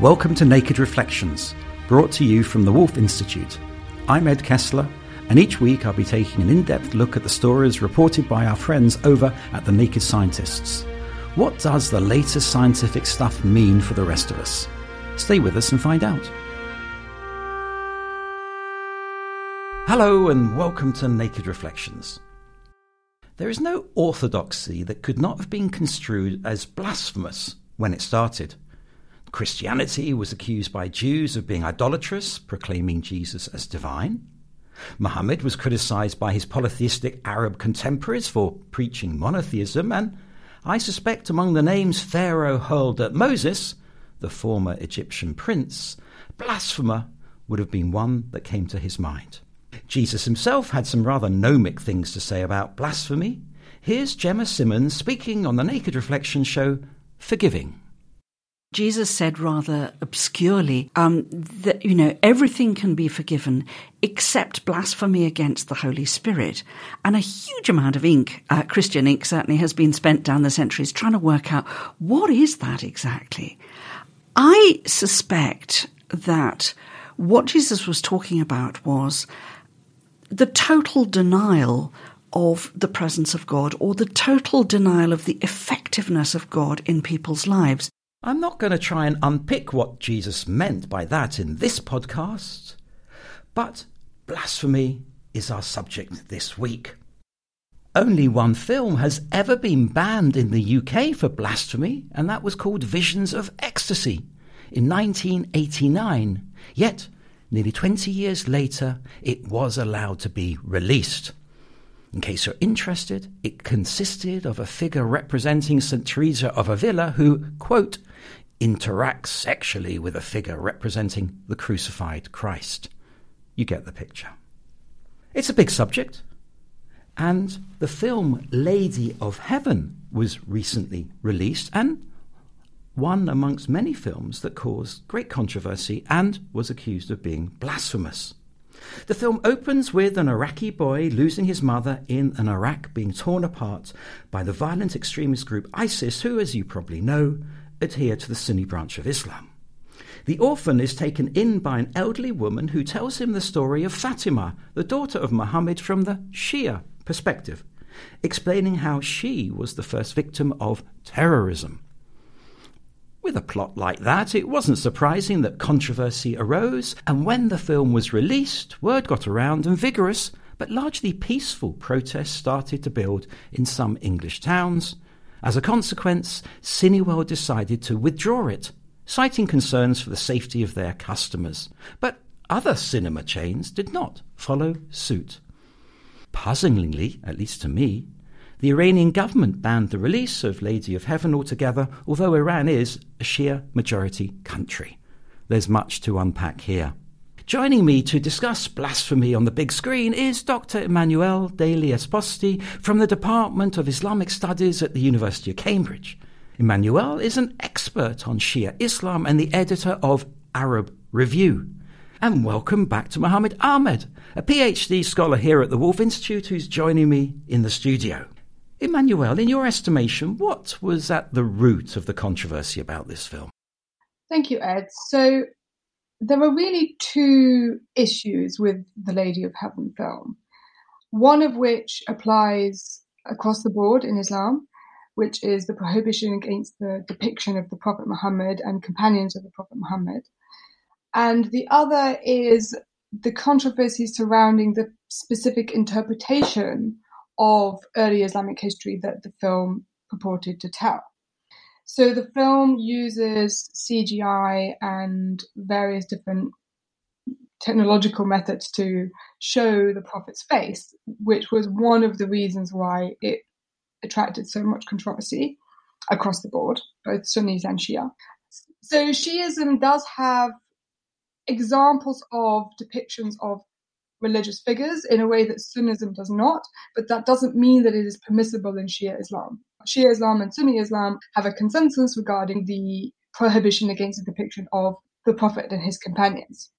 Welcome to Naked Reflections, brought to you from the Woolf Institute. I'm Ed Kessler, and each week I'll be taking an in depth look at the stories reported by our friends over at the Naked Scientists. What does the latest scientific stuff mean for the rest of us? Stay with us and find out. Hello, and welcome to Naked Reflections. There is no orthodoxy that could not have been construed as blasphemous when it started. Christianity was accused by Jews of being idolatrous, proclaiming Jesus as divine. Muhammad was criticized by his polytheistic Arab contemporaries for preaching monotheism, and I suspect among the names Pharaoh hurled at Moses, the former Egyptian prince, blasphemer would have been one that came to his mind. Jesus himself had some rather gnomic things to say about blasphemy. Here's Gemma Simmons speaking on the Naked Reflection show, Forgiving. Jesus said rather obscurely um, that, you know, everything can be forgiven except blasphemy against the Holy Spirit. And a huge amount of ink, uh, Christian ink certainly, has been spent down the centuries trying to work out what is that exactly. I suspect that what Jesus was talking about was the total denial of the presence of God or the total denial of the effectiveness of God in people's lives. I'm not going to try and unpick what Jesus meant by that in this podcast, but blasphemy is our subject this week. Only one film has ever been banned in the UK for blasphemy, and that was called Visions of Ecstasy in 1989. Yet, nearly 20 years later, it was allowed to be released. In case you're interested, it consisted of a figure representing St. Teresa of Avila who, quote, interacts sexually with a figure representing the crucified Christ. You get the picture. It's a big subject. And the film Lady of Heaven was recently released and one amongst many films that caused great controversy and was accused of being blasphemous. The film opens with an Iraqi boy losing his mother in an Iraq being torn apart by the violent extremist group ISIS, who, as you probably know, adhere to the Sunni branch of Islam. The orphan is taken in by an elderly woman who tells him the story of Fatima, the daughter of Muhammad, from the Shia perspective, explaining how she was the first victim of terrorism. With a plot like that, it wasn't surprising that controversy arose, and when the film was released, word got around and vigorous but largely peaceful protests started to build in some English towns, as a consequence, Cineworld decided to withdraw it, citing concerns for the safety of their customers. But other cinema chains did not follow suit. Puzzlingly, at least to me, the Iranian government banned the release of Lady of Heaven altogether, although Iran is a Shia majority country. There's much to unpack here. Joining me to discuss blasphemy on the big screen is Dr. Emmanuel Degli Esposti from the Department of Islamic Studies at the University of Cambridge. Emmanuel is an expert on Shia Islam and the editor of Arab Review. And welcome back to Mohammed Ahmed, a PhD scholar here at the Woolf Institute who's joining me in the studio. Emmanuel, in your estimation, what was at the root of the controversy about this film? Thank you, Ed. So there are really two issues with the Lady of Heaven film. One of which applies across the board in Islam, which is the prohibition against the depiction of the Prophet Muhammad and companions of the Prophet Muhammad. And the other is the controversy surrounding the specific interpretation of early Islamic history that the film purported to tell. So the film uses CGI and various different technological methods to show the prophet's face, which was one of the reasons why it attracted so much controversy across the board, both Sunnis and Shia. So Shiism does have examples of depictions of religious figures in a way that Sunnism does not, but that doesn't mean that it is permissible in Shia Islam. Shia Islam and Sunni Islam have a consensus regarding the prohibition against the depiction of the Prophet and his companions.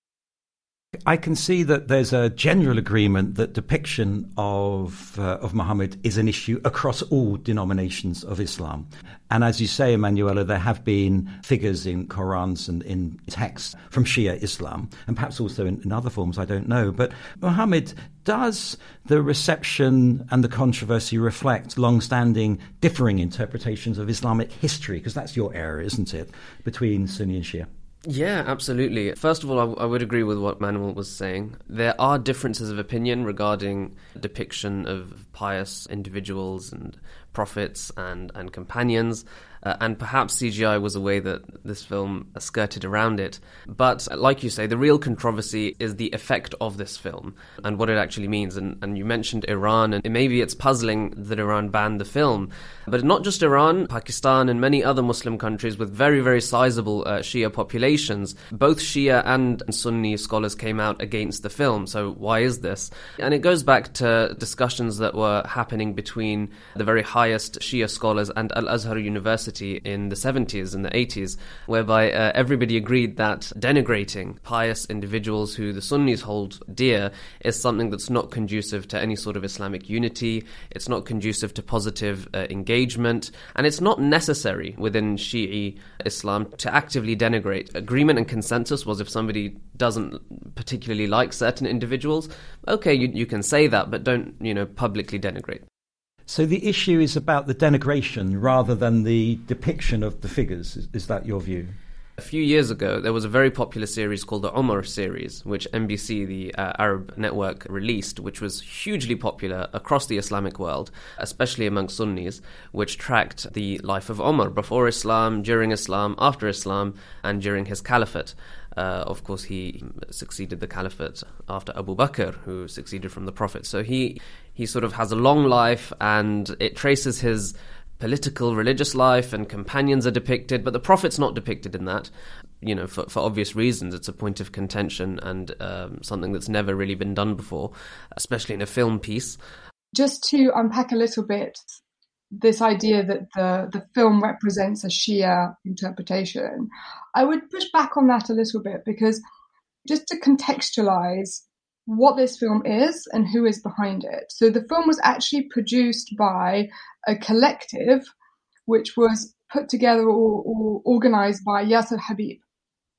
I can see that there's a general agreement that depiction of uh, of Muhammad is an issue across all denominations of Islam. And as you say, Emanuele, there have been figures in Qurans and in texts from Shia Islam, and perhaps also in, in other forms, I don't know. But Muhammad, does the reception and the controversy reflect long-standing differing interpretations of Islamic history? Because that's your area, isn't it, between Sunni and Shia? Yeah, absolutely. First of all, I, w- I would agree with what Manuel was saying. There are differences of opinion regarding depiction of pious individuals and prophets and, and companions. Uh, and perhaps CGI was a way that this film skirted around it. But like you say, the real controversy is the effect of this film and what it actually means. And, and you mentioned Iran, and maybe it's puzzling that Iran banned the film. But not just Iran, Pakistan, and many other Muslim countries with very, very sizable uh, Shia populations, both Shia and Sunni scholars came out against the film. So why is this? And it goes back to discussions that were happening between the very highest Shia scholars and Al Azhar University in the 70s and the 80s, whereby uh, everybody agreed that denigrating pious individuals who the Sunnis hold dear is something that's not conducive to any sort of Islamic unity, it's not conducive to positive uh, engagement, and it's not necessary within Shi'i Islam to actively denigrate. Agreement and consensus was if somebody doesn't particularly like certain individuals, okay, you, you can say that, but don't, you know, publicly denigrate. So the issue is about the denigration rather than the depiction of the figures. Is, is, that your view? A few years ago, there was a very popular series called the Omar series, which MBC, the uh, Arab network, released, which was hugely popular across the Islamic world, especially among Sunnis, which tracked the life of Omar before Islam, during Islam, after Islam, and during his caliphate. Uh, of course, he succeeded the caliphate after Abu Bakr, who succeeded from the Prophet. So he he sort of has a long life, and it traces his political, religious life, and companions are depicted, but the Prophet's not depicted in that. You know, for, for obvious reasons, it's a point of contention and um, something that's never really been done before, especially in a film piece. Just to unpack a little bit this idea that the, the film represents a Shia interpretation, I would push back on that a little bit because just to contextualize what this film is and who is behind it. So the film was actually produced by a collective which was put together or, or organized by Yasser Habib,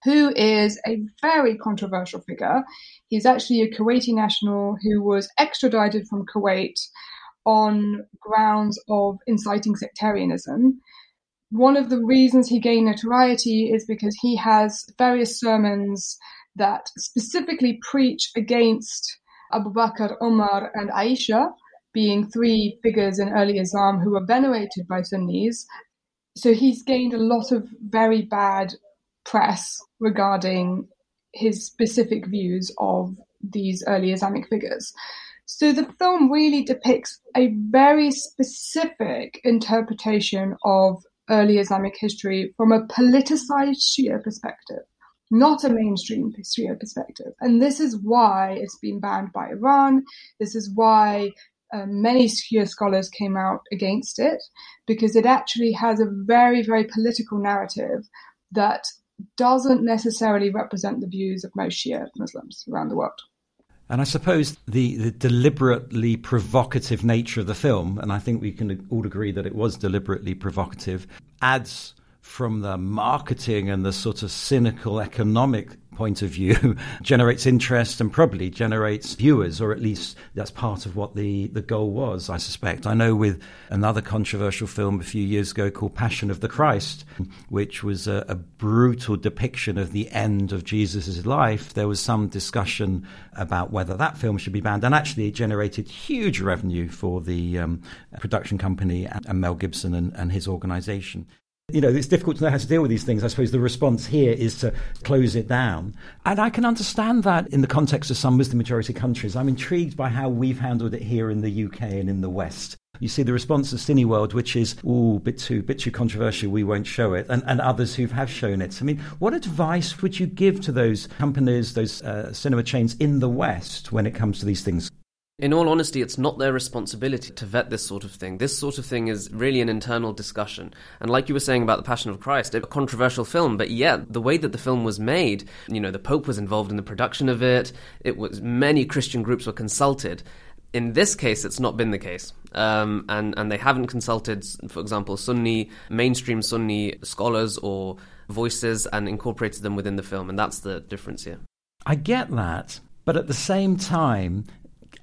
who is a very controversial figure. He's actually a Kuwaiti national who was extradited from Kuwait on grounds of inciting sectarianism. One of the reasons he gained notoriety is because he has various sermons that specifically preach against Abu Bakr, Umar, and Aisha, being three figures in early Islam who were venerated by Sunnis. So he's gained a lot of very bad press regarding his specific views of these early Islamic figures. So the film really depicts a very specific interpretation of early Islamic history from a politicized Shia perspective, not a mainstream Shia perspective. And this is why it's been banned by Iran. This is why um, many Shia scholars came out against it because it actually has a very, very political narrative that doesn't necessarily represent the views of most Shia Muslims around the world. And I suppose the, the deliberately provocative nature of the film, and I think we can all agree that it was deliberately provocative, adds from the marketing and the sort of cynical economic point of view generates interest and probably generates viewers, or at least that's part of what the, the goal was, I suspect. I know with another controversial film a few years ago called Passion of the Christ, which was a, a brutal depiction of the end of Jesus' life, there was some discussion about whether that film should be banned. And actually, it generated huge revenue for the um, production company and, and Mel Gibson and, and his organization. You know, it's difficult to know how to deal with these things. I suppose the response here is to close it down. And I can understand that in the context of some Muslim majority countries. I'm intrigued by how we've handled it here in the UK and in the West. You see the response of Cineworld, which is, oh, bit too, bit too controversial, we won't show it, and, and others who have shown it. I mean, what advice would you give to those companies, those uh, cinema chains in the West when it comes to these things? In all honesty, it's not their responsibility to vet this sort of thing. This sort of thing is really an internal discussion. And like you were saying about The Passion of Christ, a controversial film, but yet the way that the film was made, you know, the Pope was involved in the production of it, it was many Christian groups were consulted. In this case, it's not been the case. Um, and, and they haven't consulted, for example, Sunni, mainstream Sunni scholars or voices and incorporated them within the film. And that's the difference here. I get that. But at the same time,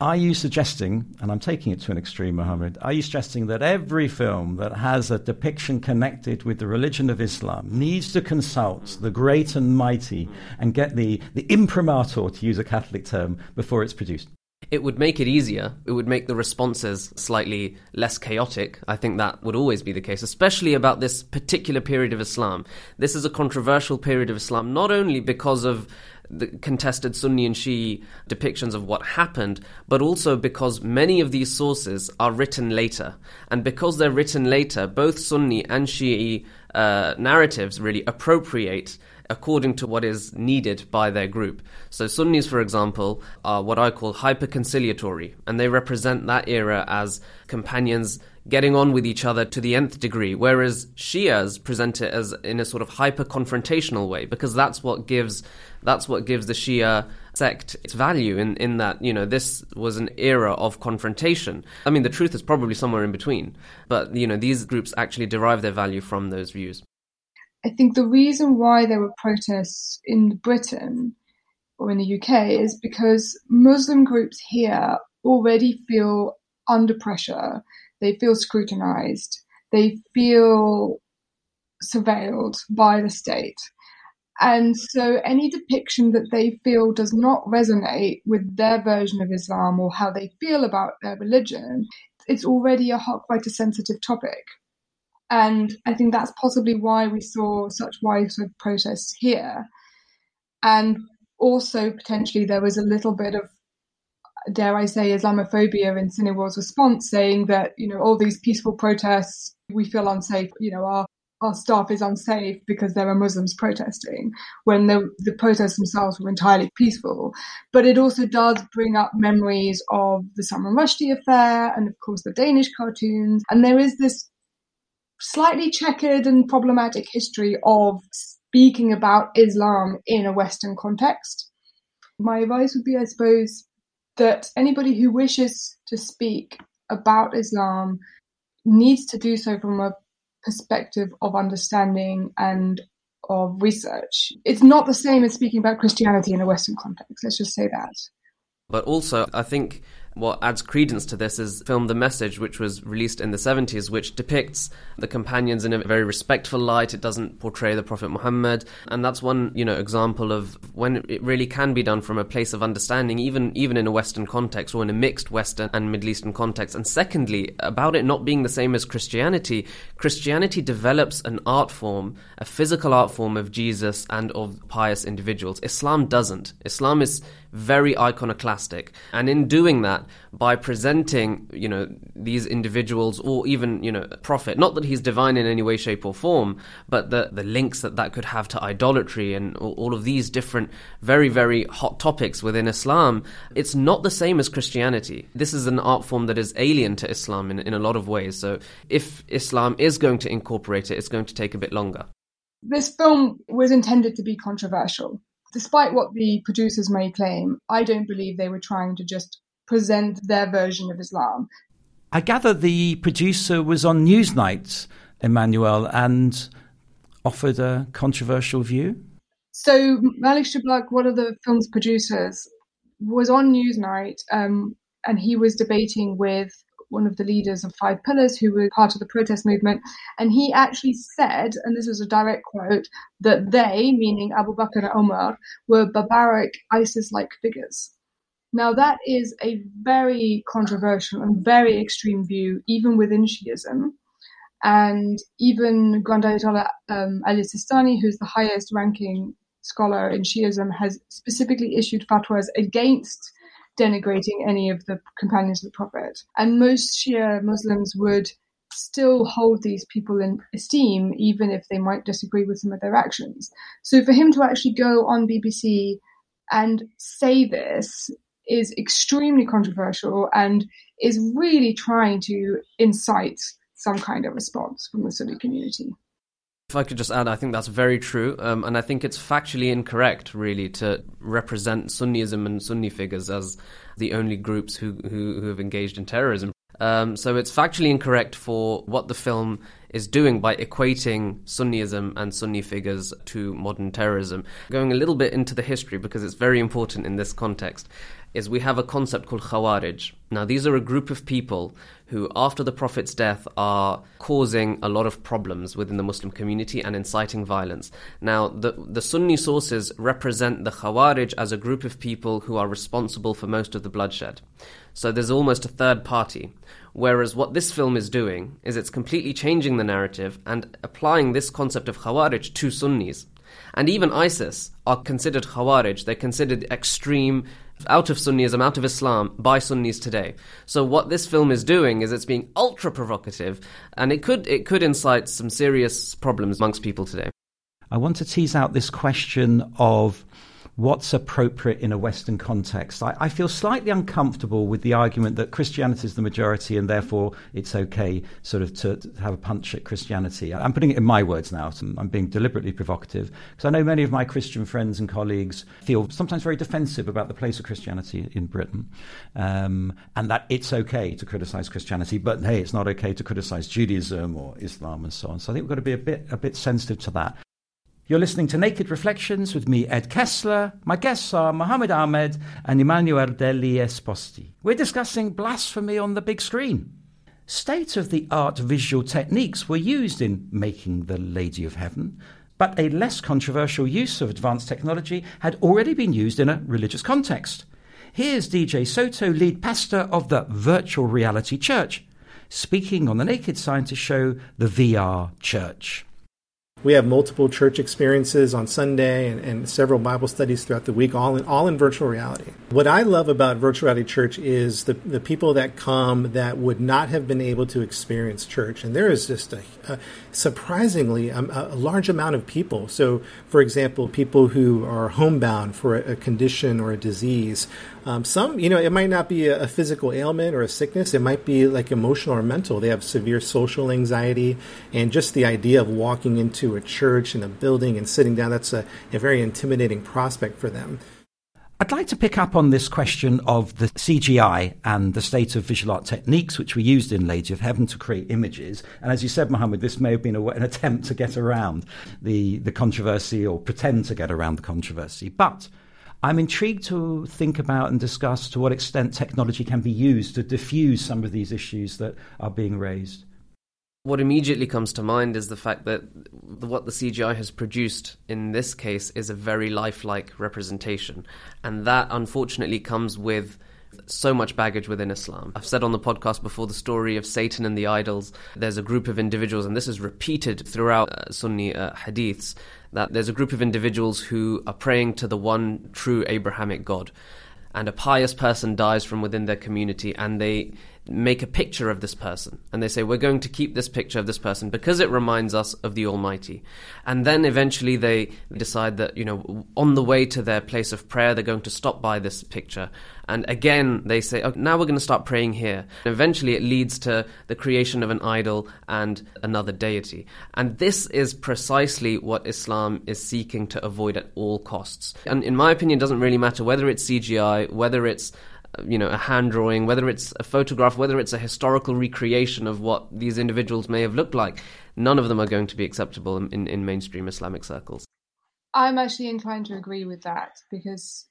are you suggesting, and I'm taking it to an extreme, Mohammed, are you suggesting that every film that has a depiction connected with the religion of Islam needs to consult the great and mighty and get the, the imprimatur, to use a Catholic term, before it's produced? It would make it easier. It would make the responses slightly less chaotic. I think that would always be the case, especially about this particular period of Islam. This is a controversial period of Islam, not only because of the contested Sunni and Shi'i depictions of what happened, but also because many of these sources are written later. And because they're written later, both Sunni and Shi'i uh, narratives really appropriate according to what is needed by their group. So Sunnis, for example, are what I call hyper conciliatory, and they represent that era as companions getting on with each other to the nth degree, whereas Shias present it as in a sort of hyper confrontational way, because that's what gives that's what gives the Shia sect its value in, in that, you know, this was an era of confrontation. I mean, the truth is probably somewhere in between, but, you know, these groups actually derive their value from those views. I think the reason why there were protests in Britain or in the UK is because Muslim groups here already feel under pressure, they feel scrutinized, they feel surveilled by the state. And so any depiction that they feel does not resonate with their version of Islam or how they feel about their religion, it's already a hot, quite a sensitive topic. And I think that's possibly why we saw such widespread protests here. And also, potentially, there was a little bit of, dare I say, Islamophobia in Cineworld's response, saying that, you know, all these peaceful protests, we feel unsafe, you know, our our staff is unsafe because there are Muslims protesting when the, the protests themselves were entirely peaceful. But it also does bring up memories of the Salman Rushdie affair and, of course, the Danish cartoons. And there is this slightly checkered and problematic history of speaking about Islam in a Western context. My advice would be, I suppose, that anybody who wishes to speak about Islam needs to do so from a perspective of understanding and of research. It's not the same as speaking about Christianity in a Western context. Let's just say that. But also, I think what adds credence to this is film The Message, which was released in the 70s, which depicts the companions in a very respectful light. It doesn't portray the Prophet Muhammad. And that's one, you know, example of when it really can be done from a place of understanding, even, even in a Western context or in a mixed Western and Middle Eastern context. And secondly, about it not being the same as Christianity, Christianity develops an art form, a physical art form of Jesus and of pious individuals. Islam doesn't. Islam is very iconoclastic. And in doing that, by presenting, you know, these individuals or even, you know, prophet, not that he's divine in any way, shape, or form, but the, the links that that could have to idolatry and all, of these different, very, very hot topics within Islam, it's not the same as Christianity. This is an art form that is alien to Islam in, in a lot of ways. So if Islam is going to incorporate it, it's going to take a bit longer. This film was intended to be controversial. Despite what the producers may claim, I don't believe they were trying to just present their version of Islam. I gather the producer was on Newsnight, Emmanuel, and offered a controversial view. So Malik Shlibak, one of the film's producers, was on Newsnight, um, and he was debating with one of the leaders of Five Pillars who were part of the protest movement. And he actually said, and this is a direct quote, that they, meaning Abu Bakr and Omar, were barbaric ISIS like figures. Now, that is a very controversial and very extreme view, even within Shiism. And even Grand Ayatollah um, Ali Sistani, who's the highest ranking scholar in Shiism, has specifically issued fatwas against denigrating any of the companions of the Prophet. And most Shia Muslims would still hold these people in esteem, even if they might disagree with some of their actions. So for him to actually go on BBC and say this is extremely controversial and is really trying to incite some kind of response from the Sunni community. If I could just add, I think that's very true, um, and I think it's factually incorrect, really, to represent Sunniism and Sunni figures as the only groups who who, who have engaged in terrorism. Um, so it's factually incorrect for what the film is doing by equating Sunniism and Sunni figures to modern terrorism. Going a little bit into the history because it's very important in this context is we have a concept called Khawarij. Now, these are a group of people who, after the Prophet's death, are causing a lot of problems within the Muslim community and inciting violence. Now, the, the Sunni sources represent the Khawarij as a group of people who are responsible for most of the bloodshed. So there's almost a third party. Whereas what this film is doing is it's completely changing the narrative and applying this concept of Khawarij to Sunnis. And even ISIS are considered Khawarij. They're considered extreme out of Sunnism, out of Islam by Sunnis today. So what this film is doing is it's being ultra provocative, and it could it could incite some serious problems amongst people today. I want to tease out this question of what's appropriate in a Western context. I, I, feel slightly uncomfortable with the argument that Christianity is the majority and therefore it's okay sort of to, to have a punch at Christianity. I'm putting it in my words now, so I'm being deliberately provocative because I know many of my Christian friends and colleagues feel sometimes very defensive about the place of Christianity in Britain um, and that it's okay to criticize Christianity, but hey, it's not okay to criticize Judaism or Islam and so on. So I think we've got to be a bit, a bit sensitive to that. You're listening to Naked Reflections with me, Ed Kessler. My guests are Mohammed Ahmed and Emmanuel Degli Esposti. We're discussing blasphemy on the big screen. State of the art visual techniques were used in making The Lady of Heaven, but a less controversial use of advanced technology had already been used in a religious context. Here's DJ Soto, lead pastor of the Virtual Reality Church, speaking on the Naked Scientist show, The VR Church. We have multiple church experiences on Sunday and, and, several Bible studies throughout the week, all in, all in virtual reality. What I love about virtual reality church is the, the people that come that would not have been able to experience church. And there is just a, a surprisingly um, a, a, large amount of people. So, for example, people who are homebound for a, a condition or a disease, um, some, you know, it might not be a, a, physical ailment or a sickness. It might be like emotional or mental. They have severe social anxiety, and just the idea of walking into a church and a building and sitting down, that's a, a very intimidating prospect for them. I'd like to pick up on this question of the CGI and the state of visual art techniques which were used in Lady of Heaven to create images. And as you said, Mohammed, this may have been a, an attempt to get around the, the controversy or pretend to get around the controversy. But I'm intrigued to think about and discuss to what extent technology can be used to diffuse some of these issues that are being raised. What immediately comes to mind is the fact that what the CGI has produced in this case is a very lifelike representation. And that unfortunately comes with so much baggage within Islam. I've said on the podcast before the story of Satan and the idols. There's a group of individuals, and this is repeated throughout uh, Sunni uh, hadiths, that there's a group of individuals who are praying to the one true Abrahamic God. and a pious person dies from within their community and they make a picture of this person. And they say we're going to keep this picture of this person because it reminds us of the almighty. And then eventually they decide that you know on the way to their place of prayer they're going to stop by this picture. And again they say oh, now we're going to start praying here. And eventually it leads to the creation of an idol and another deity. And this is precisely what islam is seeking to avoid at all costs. And in my opinion it doesn't really matter whether it's cgi whether it's you know, a hand drawing, whether it's a photograph, whether it's a historical recreation of what these individuals may have looked like, none of them are going to be acceptable in, in, in mainstream Islamic circles. I'm actually inclined to agree with that because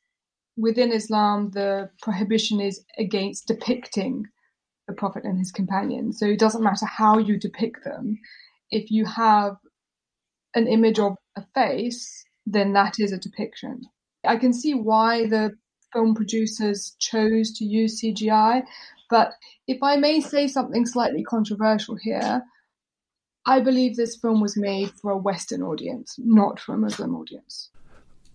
within Islam, the prohibition is against depicting the Prophet and his companions. So it doesn't matter how you depict them. If you have an image of a face, then that is a depiction. I can see why the film producers chose to use CGI. But if I may say something slightly controversial here, I believe this film was made for a Western audience, not for a Muslim audience.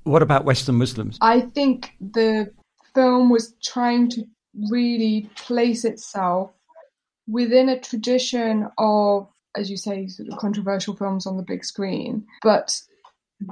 What about Western Muslims? I think the film was trying to really place itself within a tradition of, as you say, sort of controversial films on the big screen, but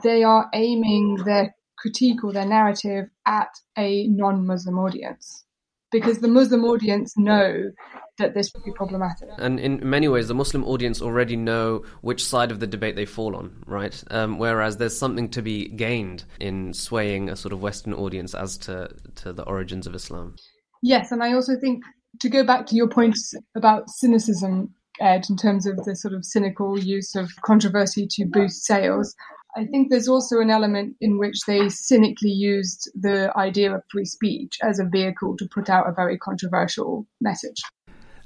they are aiming their critique or their narrative at a non-Muslim audience because the Muslim audience know that this would be problematic. And in many ways, the Muslim audience already know which side of the debate they fall on, right? Um, whereas there's something to be gained in swaying a sort of Western audience as to, to the origins of Islam. Yes, and I also think to go back to your point about cynicism, Ed, in terms of the sort of cynical use of controversy to boost sales, I think there's also an element in which they cynically used the idea of free speech as a vehicle to put out a very controversial message.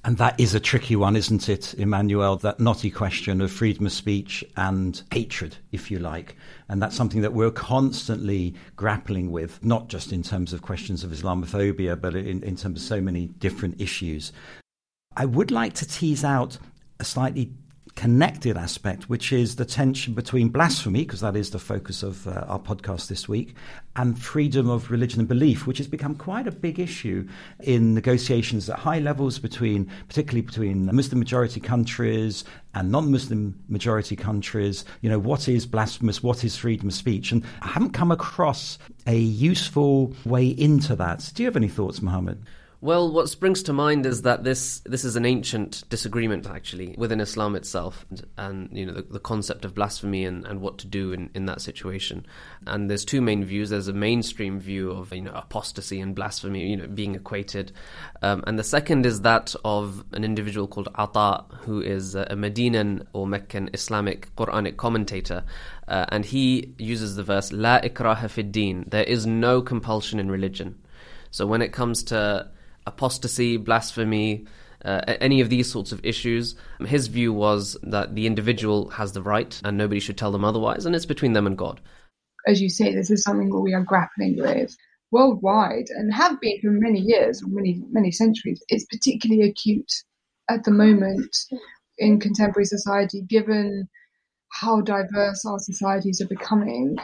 And that is a tricky one, isn't it, Emmanuel? That knotty question of freedom of speech and hatred, if you like. And that's something that we're constantly grappling with, not just in terms of questions of Islamophobia, but in, in terms of so many different issues. I would like to tease out a slightly connected aspect, which is the tension between blasphemy, because that is the focus of uh, our podcast this week, and freedom of religion and belief, which has become quite a big issue in negotiations at high levels between, particularly between Muslim majority countries and non-Muslim majority countries. You know, what is blasphemous? What is freedom of speech? And I haven't come across a useful way into that. Do you have any thoughts, Mohammed? Well, what springs to mind is that this this is an ancient disagreement actually within Islam itself, and, and you know the, the, concept of blasphemy and, and what to do in, in that situation. And there's two main views. There's a mainstream view of you know apostasy and blasphemy, you know, being equated, um, and the second is that of an individual called Ata, who is a Medinan or Meccan Islamic Quranic commentator, uh, and he uses the verse "La ikraha fid din." There is no compulsion in religion. So when it comes to apostasy, blasphemy, uh, any of these sorts of issues. His view was that the individual has the right and nobody should tell them otherwise, and it's between them and God. As you say, this is something that we are grappling with worldwide and have been for many years, many, many centuries. It's particularly acute at the moment in contemporary society, given how diverse our societies are becoming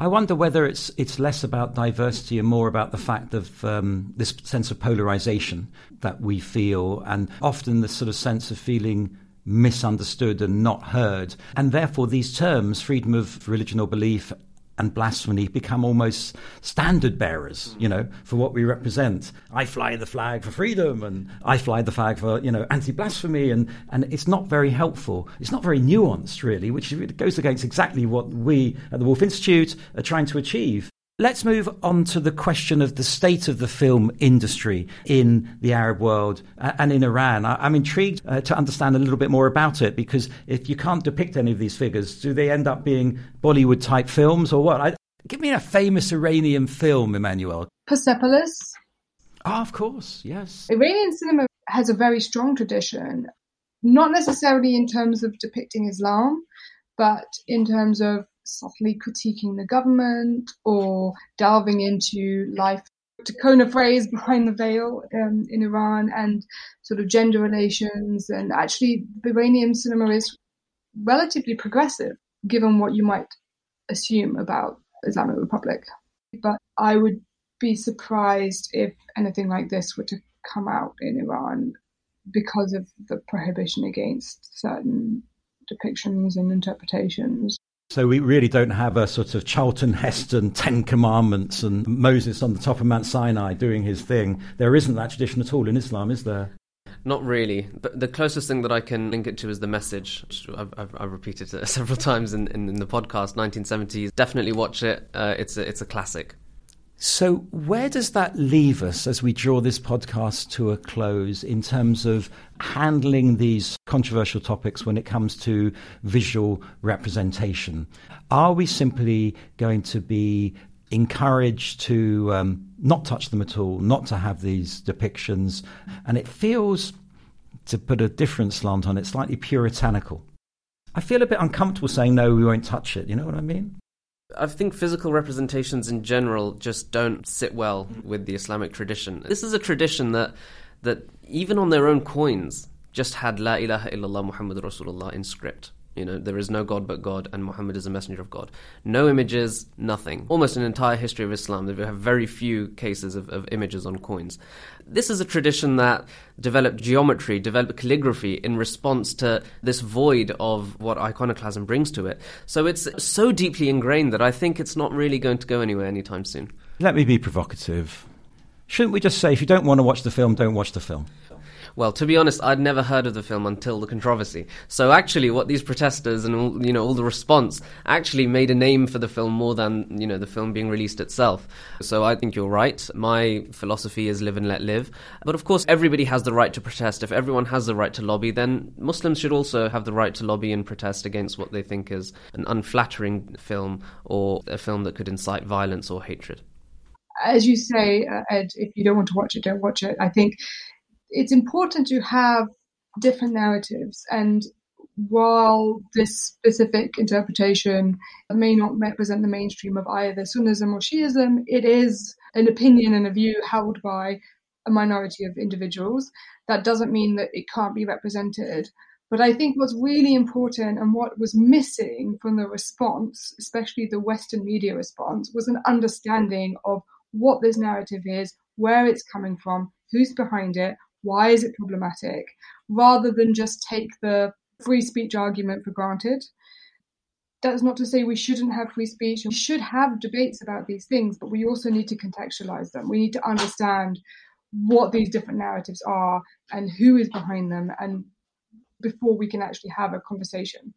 I wonder whether it's it's less about diversity and more about the fact of um, this sense of polarization that we feel, and often the sort of sense of feeling misunderstood and not heard. And therefore, these terms, freedom of religion or belief and blasphemy become almost standard bearers, you know, for what we represent. I fly the flag for freedom and I fly the flag for, you know, anti-blasphemy and, and it's not very helpful. It's not very nuanced, really, which goes against exactly what we at the Woolf Institute are trying to achieve. Let's move on to the question of the state of the film industry in the Arab world and in Iran. I'm intrigued uh, to understand a little bit more about it because if you can't depict any of these figures, do they end up being Bollywood type films or what? I, give me a famous Iranian film, Emmanuel. Persepolis. Ah, oh, of course, yes. Iranian cinema has a very strong tradition, not necessarily in terms of depicting Islam, but in terms of subtly critiquing the government or delving into life to coin a phrase behind the veil um, in Iran and sort of gender relations. And actually, Iranian cinema is relatively progressive, given what you might assume about Islamic Republic. But I would be surprised if anything like this were to come out in Iran because of the prohibition against certain depictions and interpretations. So we really don't have a sort of Charlton Heston Ten Commandments and Moses on the top of Mount Sinai doing his thing. There isn't that tradition at all in Islam, is there? Not really. But the closest thing that I can link it to is the message. I've, I've, I've repeated it several times in, in, in, the podcast. 1970s. Definitely watch it. Uh, it's a, it's a classic. So, where does that leave us as we draw this podcast to a close in terms of handling these controversial topics when it comes to visual representation? Are we simply going to be encouraged to um, not touch them at all, not to have these depictions? And it feels, to put a different slant on it, slightly puritanical. I feel a bit uncomfortable saying, no, we won't touch it. You know what I mean? I think physical representations in general just don't sit well with the Islamic tradition. This is a tradition that that even on their own coins just had La ilaha illallah Muhammad Rasulullah in script. You know, there is no God but God, and Muhammad is a messenger of God. No images, nothing. Almost an entire history of Islam, they have very few cases of, of images on coins. This is a tradition that developed geometry, developed calligraphy in response to this void of what iconoclasm brings to it. So it's so deeply ingrained that I think it's not really going to go anywhere anytime soon. Let me be provocative. Shouldn't we just say, if you don't want to watch the film, don't watch the film? Well, to be honest, I'd never heard of the film until the controversy. So actually, what these protesters and all, you know all the response actually made a name for the film more than you know the film being released itself. So I think you're right. My philosophy is live and let live. But of course, everybody has the right to protest. If everyone has the right to lobby, then Muslims should also have the right to lobby and protest against what they think is an unflattering film or a film that could incite violence or hatred as you say, uh, Ed, if you don't want to watch it, don't watch it. I think it's important to have different narratives and while this specific interpretation may not represent the mainstream of either Sunnism or Shiism, it is an opinion and a view held by a minority of individuals. That doesn't mean that it can't be represented. But I think what's really important and what was missing from the response, especially the Western media response, was an understanding of what this narrative is, where it's coming from, who's behind it, why is it problematic, rather than just take the free speech argument for granted. That's not to say we shouldn't have free speech. We should have debates about these things, but we also need to contextualize them. We need to understand what these different narratives are and who is behind them, and before we can actually have a conversation.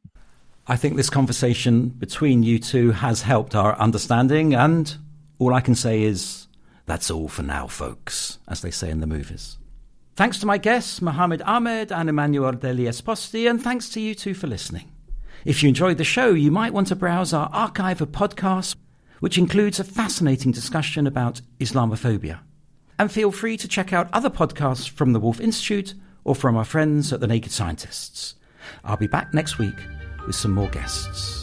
I think this conversation between you two has helped our understanding, and all I can say is that's all for now, folks, as they say in the movies. Thanks to my guests, Mohammed Ahmed and Emmanuel Degli Esposti, and thanks to you two for listening. If you enjoyed the show, you might want to browse our archive of podcasts, which includes a fascinating discussion about Islamophobia. And feel free to check out other podcasts from the Woolf Institute or from our friends at the Naked Scientists. I'll be back next week with some more guests.